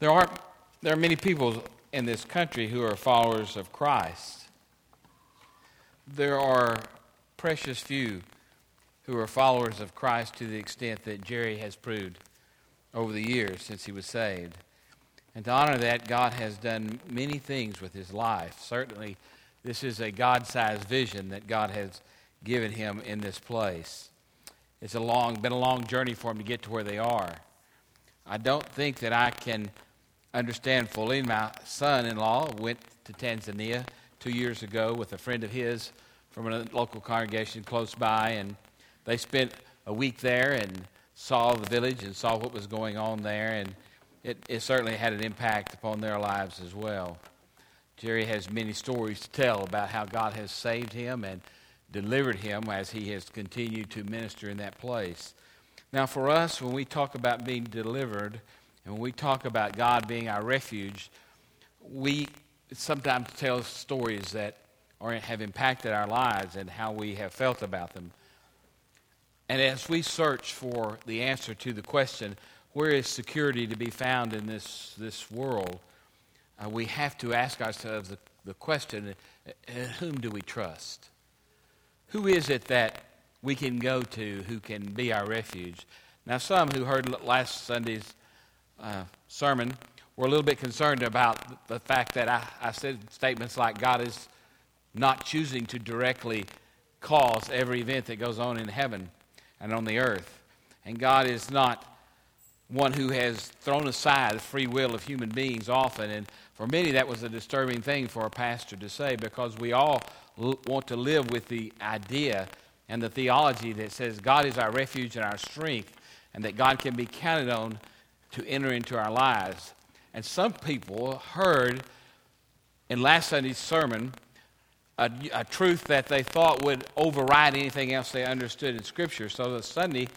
There are, there are many people in this country who are followers of Christ. There are precious few who are followers of Christ to the extent that Jerry has proved over the years since he was saved. And to honor that, God has done many things with his life. Certainly, this is a God sized vision that God has given him in this place. It's a long, been a long journey for him to get to where they are. I don't think that I can understand fully. My son in law went to Tanzania two years ago with a friend of his from a local congregation close by, and they spent a week there and saw the village and saw what was going on there, and it, it certainly had an impact upon their lives as well. Jerry has many stories to tell about how God has saved him and delivered him as he has continued to minister in that place. Now, for us, when we talk about being delivered, and when we talk about God being our refuge, we sometimes tell stories that are, have impacted our lives and how we have felt about them. And as we search for the answer to the question, where is security to be found in this, this world, uh, we have to ask ourselves the, the question whom do we trust? Who is it that we can go to who can be our refuge? Now, some who heard last Sunday's uh, sermon were a little bit concerned about the fact that I, I said statements like God is not choosing to directly cause every event that goes on in heaven and on the earth. And God is not one who has thrown aside the free will of human beings often. And for many, that was a disturbing thing for a pastor to say because we all l- want to live with the idea and the theology that says God is our refuge and our strength and that God can be counted on to enter into our lives. And some people heard in last Sunday's sermon a, a, truth that they thought would override anything else they understood in Scripture. So this Sunday,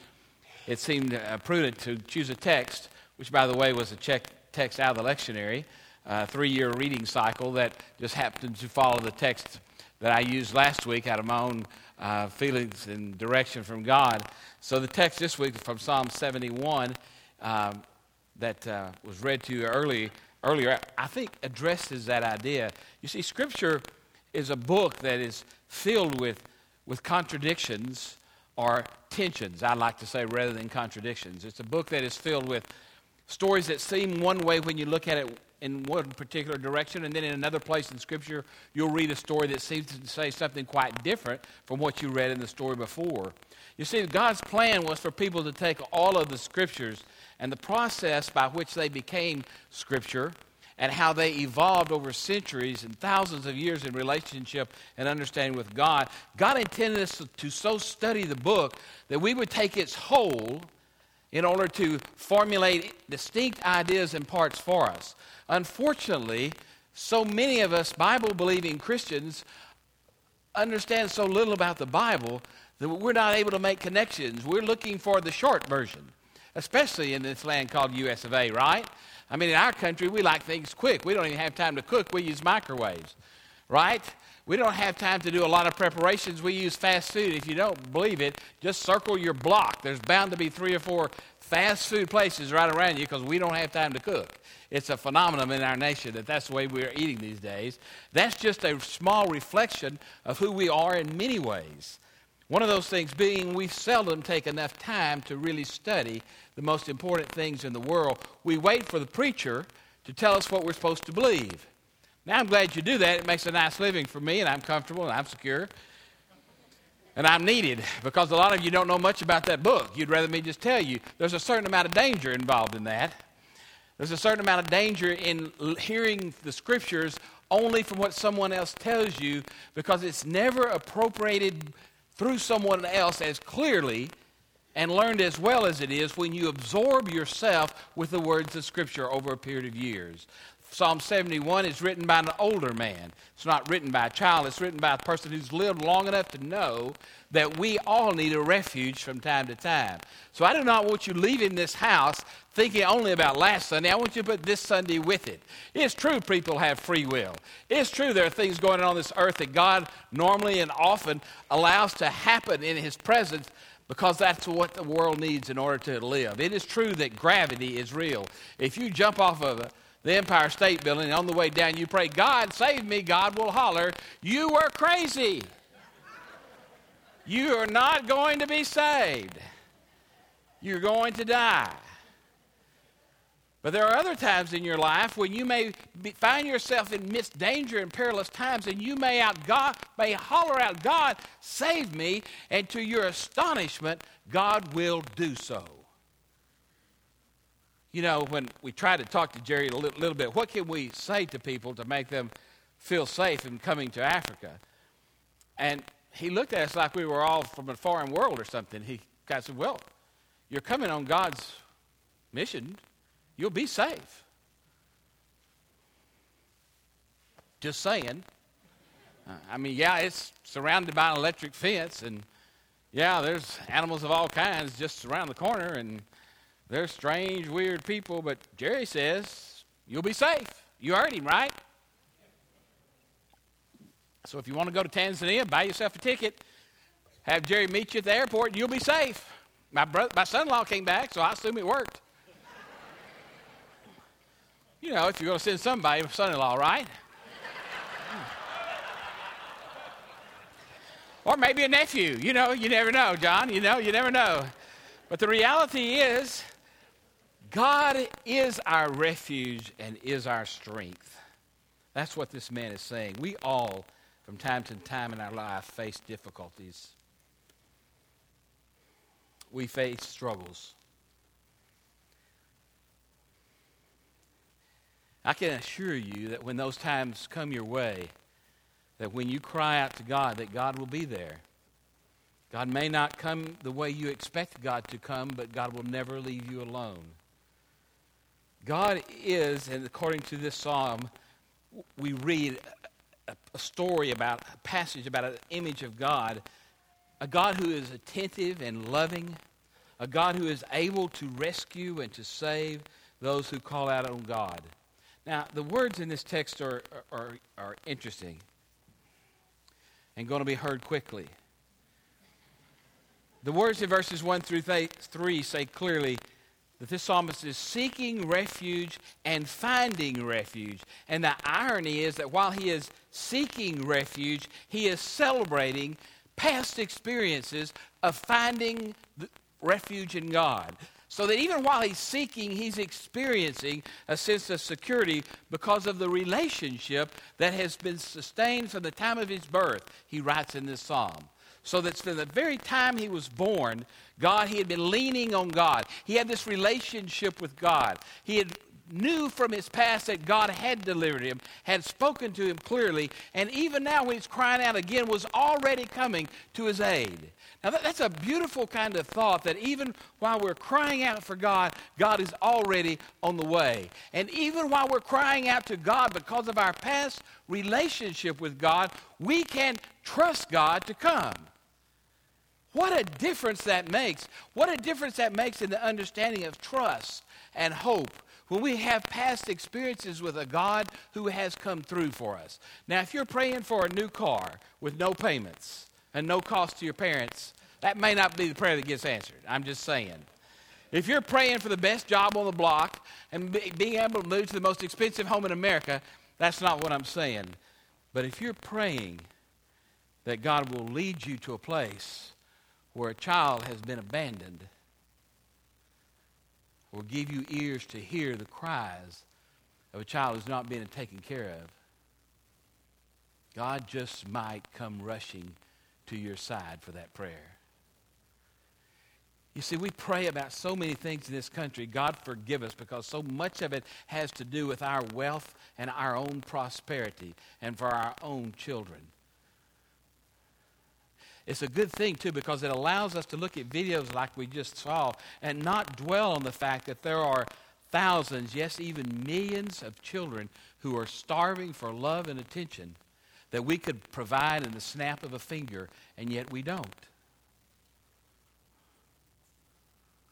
it seemed uh, prudent to choose a text, which, by the way, was a check, text out of the lectionary, a three year reading cycle that just happened to follow the text that I used last week out of my own uh, feelings and direction from God. So the text this week from Psalm 71. Um, that uh, was read to you early, earlier, I think addresses that idea. You see, Scripture is a book that is filled with, with contradictions or tensions, I like to say, rather than contradictions. It's a book that is filled with stories that seem one way when you look at it in one particular direction, and then in another place in Scripture, you'll read a story that seems to say something quite different from what you read in the story before. You see, God's plan was for people to take all of the Scriptures and the process by which they became Scripture and how they evolved over centuries and thousands of years in relationship and understanding with God. God intended us to so study the book that we would take its whole in order to formulate distinct ideas and parts for us. Unfortunately, so many of us Bible believing Christians understand so little about the Bible that we're not able to make connections. We're looking for the short version especially in this land called US of A, right? I mean, in our country, we like things quick. We don't even have time to cook, we use microwaves, right? We don't have time to do a lot of preparations. We use fast food. If you don't believe it, just circle your block. There's bound to be three or four fast food places right around you because we don't have time to cook. It's a phenomenon in our nation that that's the way we're eating these days. That's just a small reflection of who we are in many ways. One of those things being we seldom take enough time to really study the most important things in the world. We wait for the preacher to tell us what we're supposed to believe. Now, I'm glad you do that. It makes a nice living for me, and I'm comfortable and I'm secure. And I'm needed because a lot of you don't know much about that book. You'd rather me just tell you. There's a certain amount of danger involved in that. There's a certain amount of danger in hearing the scriptures only from what someone else tells you because it's never appropriated through someone else as clearly and learned as well as it is when you absorb yourself with the words of Scripture over a period of years. Psalm 71 is written by an older man. It's not written by a child, it's written by a person who's lived long enough to know that we all need a refuge from time to time. So I do not want you leaving this house thinking only about last Sunday. I want you to put this Sunday with it. It's true people have free will. It's true there are things going on on this earth that God normally and often allows to happen in His presence. because that's what the world needs in order to live. It is true that gravity is real. If you jump off of the Empire State Building and on the way down you pray, God save me, God will holler, you were crazy. You are not going to be saved. You're going to die. But there are other times in your life when you may be, find yourself in midst danger and perilous times, and you may out God may holler out, "God, save me!" And to your astonishment, God will do so. You know, when we try to talk to Jerry a little, little bit, what can we say to people to make them feel safe in coming to Africa? And he looked at us like we were all from a foreign world or something. He kind of said, "Well, you're coming on God's mission." you'll be safe. Just saying. Uh, I mean, yeah, it's surrounded by an electric fence, and yeah, there's animals of all kinds just around the corner, and there's strange, weird people, but Jerry says you'll be safe. You heard him, right? So if you want to go to Tanzania, buy yourself a ticket, have Jerry meet you at the airport, and you'll be safe. My, brother, my son-in-law came back, so I assume it worked. You know, if you're going to send somebody, a son in law, right? Hmm. or maybe a nephew. You know, you never know, John. You know, you never know. But the reality is, God is our refuge and is our strength. That's what this man is saying. We all, from time to time in our life, face difficulties. We face struggles. I can assure you that when those times come your way, that when you cry out to God, that God will be there. God may not come the way you expect God to come, but God will never leave you alone. God is, and according to this psalm, we read a, a story about, a passage about an image of God, a God who is attentive and loving, a God who is able to rescue and to save those who call out on God. Now, the words in this text are, are, are interesting and going to be heard quickly. The words in verses 1 through 3 say clearly that this psalmist is seeking refuge and finding refuge. And the irony is that while he is seeking refuge, he is celebrating past experiences of finding refuge in God. So that even while he's seeking, he's experiencing a sense of security because of the relationship that has been sustained from the time of his birth, he writes in this psalm. So that from the very time he was born, God, he had been leaning on God. He had this relationship with God. He had knew from his past that God had delivered him, had spoken to him clearly, and even now when he's crying out again, was already coming to his aid. Now, that, that's a beautiful kind of thought that even while we're crying out for God, God is already on the way. And even while we're crying out to God because of our past relationship with God, we can trust God to come. What a difference that makes. What a difference that makes in the understanding of trust and hope when we have past experiences with a God who has come through for us. Now, if you're praying for a new car with no payments, and no cost to your parents, that may not be the prayer that gets answered. I'm just saying. If you're praying for the best job on the block and be, being able to move to the most expensive home in America, that's not what I'm saying. But if you're praying that God will lead you to a place where a child has been abandoned, or give you ears to hear the cries of a child who's not being taken care of, God just might come rushing to your side for that prayer. You see, we pray about so many things in this country. God forgive us because so much of it has to do with our wealth and our own prosperity and for our own children. It's a good thing, too, because it allows us to look at videos like we just saw and not dwell on the fact that there are thousands, yes, even millions of children who are starving for love and attention that we could provide in the snap of a finger, and yet we don't.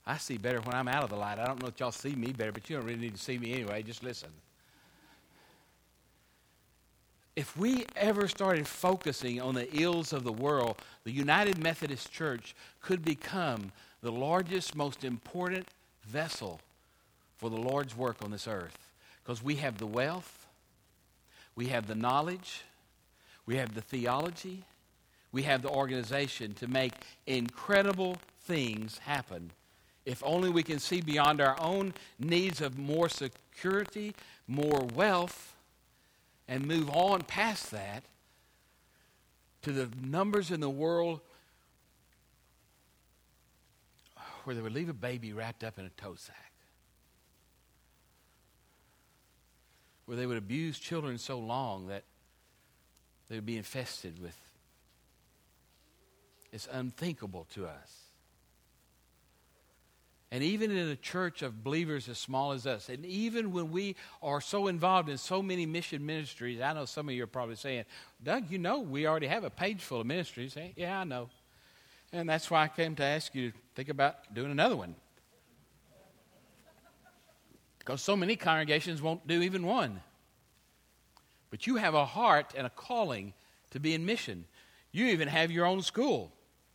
I see better when I'm out of the light. I don't know if y'all see me better, but you don't really need to see me anyway. Just listen. If we ever started focusing on the ills of the world, the United Methodist Church could become the largest, most important vessel for the Lord's work on this earth. Because we have the wealth, we have the knowledge, we have the theology, we have the organization to make incredible things happen. If only we can see beyond our own needs of more security, more wealth, and move on past that to the numbers in the world where they would leave a baby wrapped up in a tow sack, where they would abuse children so long that they would be infested with. It's unthinkable to us. And even in a church of believers as small as us, and even when we are so involved in so many mission ministries, I know some of you are probably saying, Doug, you know we already have a page full of ministries. Eh? Yeah, I know. And that's why I came to ask you to think about doing another one. Because so many congregations won't do even one. But you have a heart and a calling to be in mission. You even have your own school.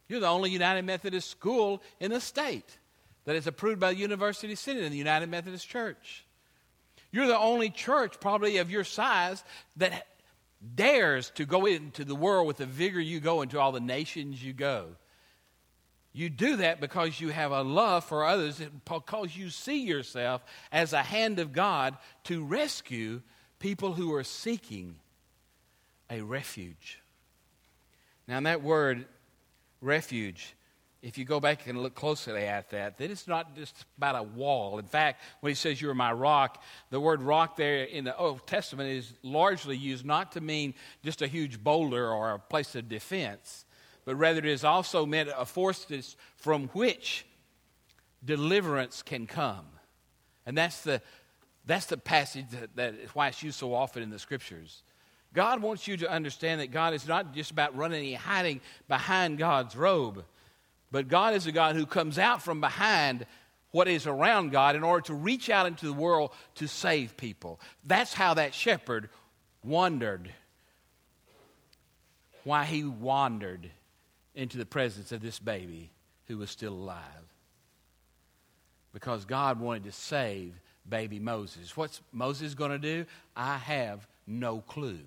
You're the only United Methodist school in the state that is approved by the University Senate and the United Methodist Church. You're the only church, probably of your size, that dares to go into the world with the vigor you go into all the nations you go. You do that because you have a love for others, because you see yourself as a hand of God to rescue people who are seeking a refuge. Now, in that word, refuge, if you go back and look closely at that, that it's not just about a wall. In fact, when he says, You're my rock, the word rock there in the Old Testament is largely used not to mean just a huge boulder or a place of defense, but rather it is also meant a force from which deliverance can come. And that's the, that's the passage that, that is why it's used so often in the scriptures. God wants you to understand that God is not just about running and hiding behind God's robe but God is a God who comes out from behind what is around God in order to reach out into the world to save people. That's how that shepherd wondered Why he wandered into the presence of this baby who was still alive. Because God wanted to save baby Moses. What's Moses going to do? I have no clue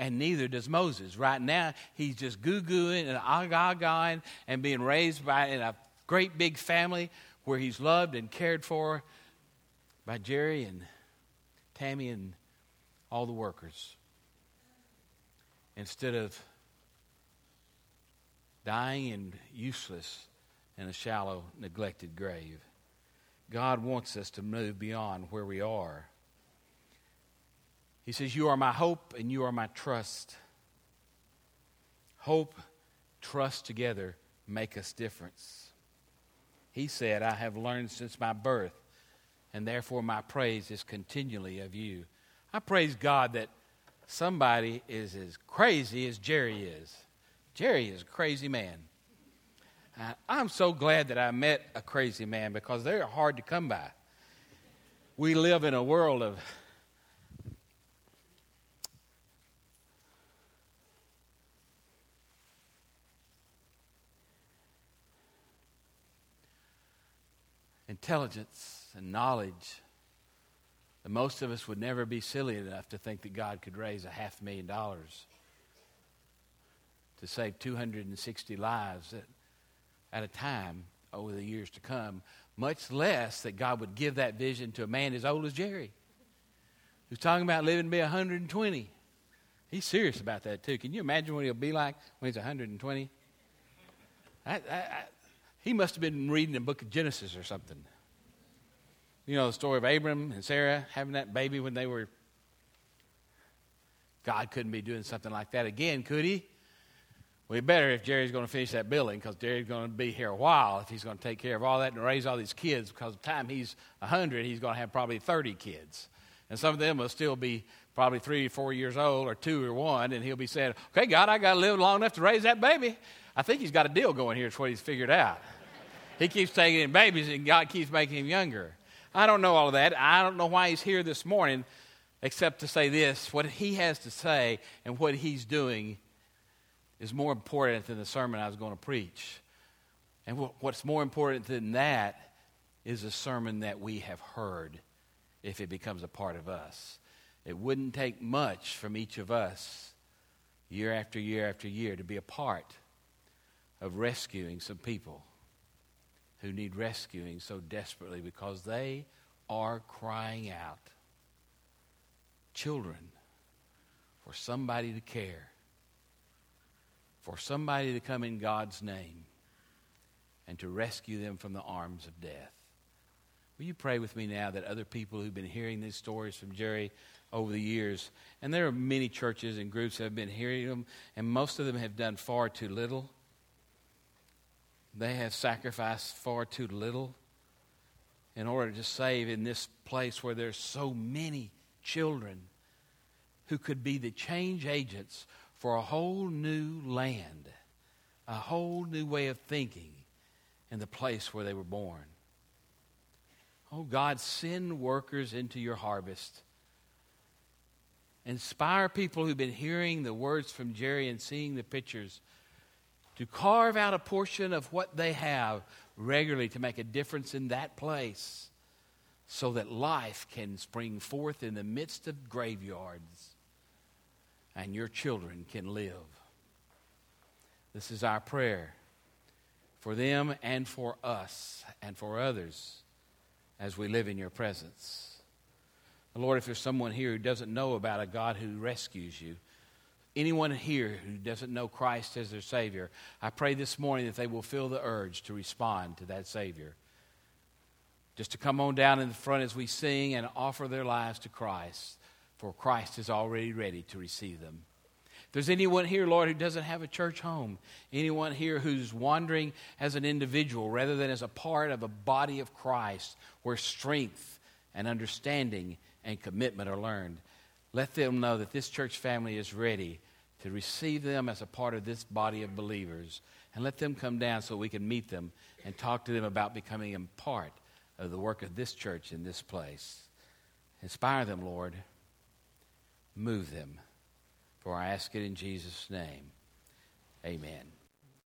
and neither does Moses. Right now, he's just goo gooing and agagaing and being raised by in a great big family where he's loved and cared for by Jerry and Tammy and all the workers. Instead of dying and useless in a shallow, neglected grave. God wants us to move beyond where we are he says, You are my hope and you are my trust. Hope, trust together make us difference. He said, I have learned since my birth, and therefore my praise is continually of you. I praise God that somebody is as crazy as Jerry is. Jerry is a crazy man. I'm so glad that I met a crazy man because they're hard to come by. We live in a world of intelligence and knowledge that most of us would never be silly enough to think that God could raise a half million dollars to save 260 lives at, at a time over the years to come, much less that God would give that vision to a man as old as Jerry, who's talking about living to be 120. He's serious about that, too. Can you imagine what he'll be like when he's 120? I, I, he must have been reading the book of Genesis or something. You know, the story of Abram and Sarah having that baby when they were. God couldn't be doing something like that again, could he? Well, better if Jerry's going to finish that building because Jerry's going to be here a while if he's going to take care of all that and raise all these kids because by the time he's 100, he's going to have probably 30 kids. And some of them will still be probably three or four years old or two or one, and he'll be saying, Okay, God, I got to live long enough to raise that baby. I think he's got a deal going here. It's what he's figured out. he keeps taking in babies, and God keeps making him younger. I don't know all of that. I don't know why he's here this morning, except to say this what he has to say and what he's doing is more important than the sermon I was going to preach. And what's more important than that is a sermon that we have heard if it becomes a part of us. It wouldn't take much from each of us, year after year after year, to be a part of rescuing some people who need rescuing so desperately because they are crying out. Children, for somebody to care, for somebody to come in God's name and to rescue them from the arms of death. Will you pray with me now that other people who've been hearing these stories from Jerry over the years, and there are many churches and groups that have been hearing them, and most of them have done far too little. They have sacrificed far too little in order to save in this place where there's so many children who could be the change agents for a whole new land, a whole new way of thinking in the place where they were born. Oh God, send workers into your harvest. Inspire people who've been hearing the words from Jerry and seeing the pictures to carve out a portion of what they have regularly to make a difference in that place so that life can spring forth in the midst of graveyards and your children can live. This is our prayer for them and for us and for others as we live in your presence. Lord, if there's someone here who doesn't know about a God who rescues you, anyone here who doesn't know Christ as their Savior, I pray this morning that they will feel the urge to respond to that Savior. Just to come on down in the front as we sing and offer their lives to Christ, for Christ is already ready to receive them. If there's anyone here, Lord, who doesn't have a church home, anyone here who's wandering as an individual rather than as a part of a body of Christ where strength and understanding and commitment are learned, let them know that this church family is ready to receive them as a part of this body of believers. And let them come down so we can meet them and talk to them about becoming a part of the work of this church in this place. Inspire them, Lord. Move them. For I ask it in Jesus' name. Amen.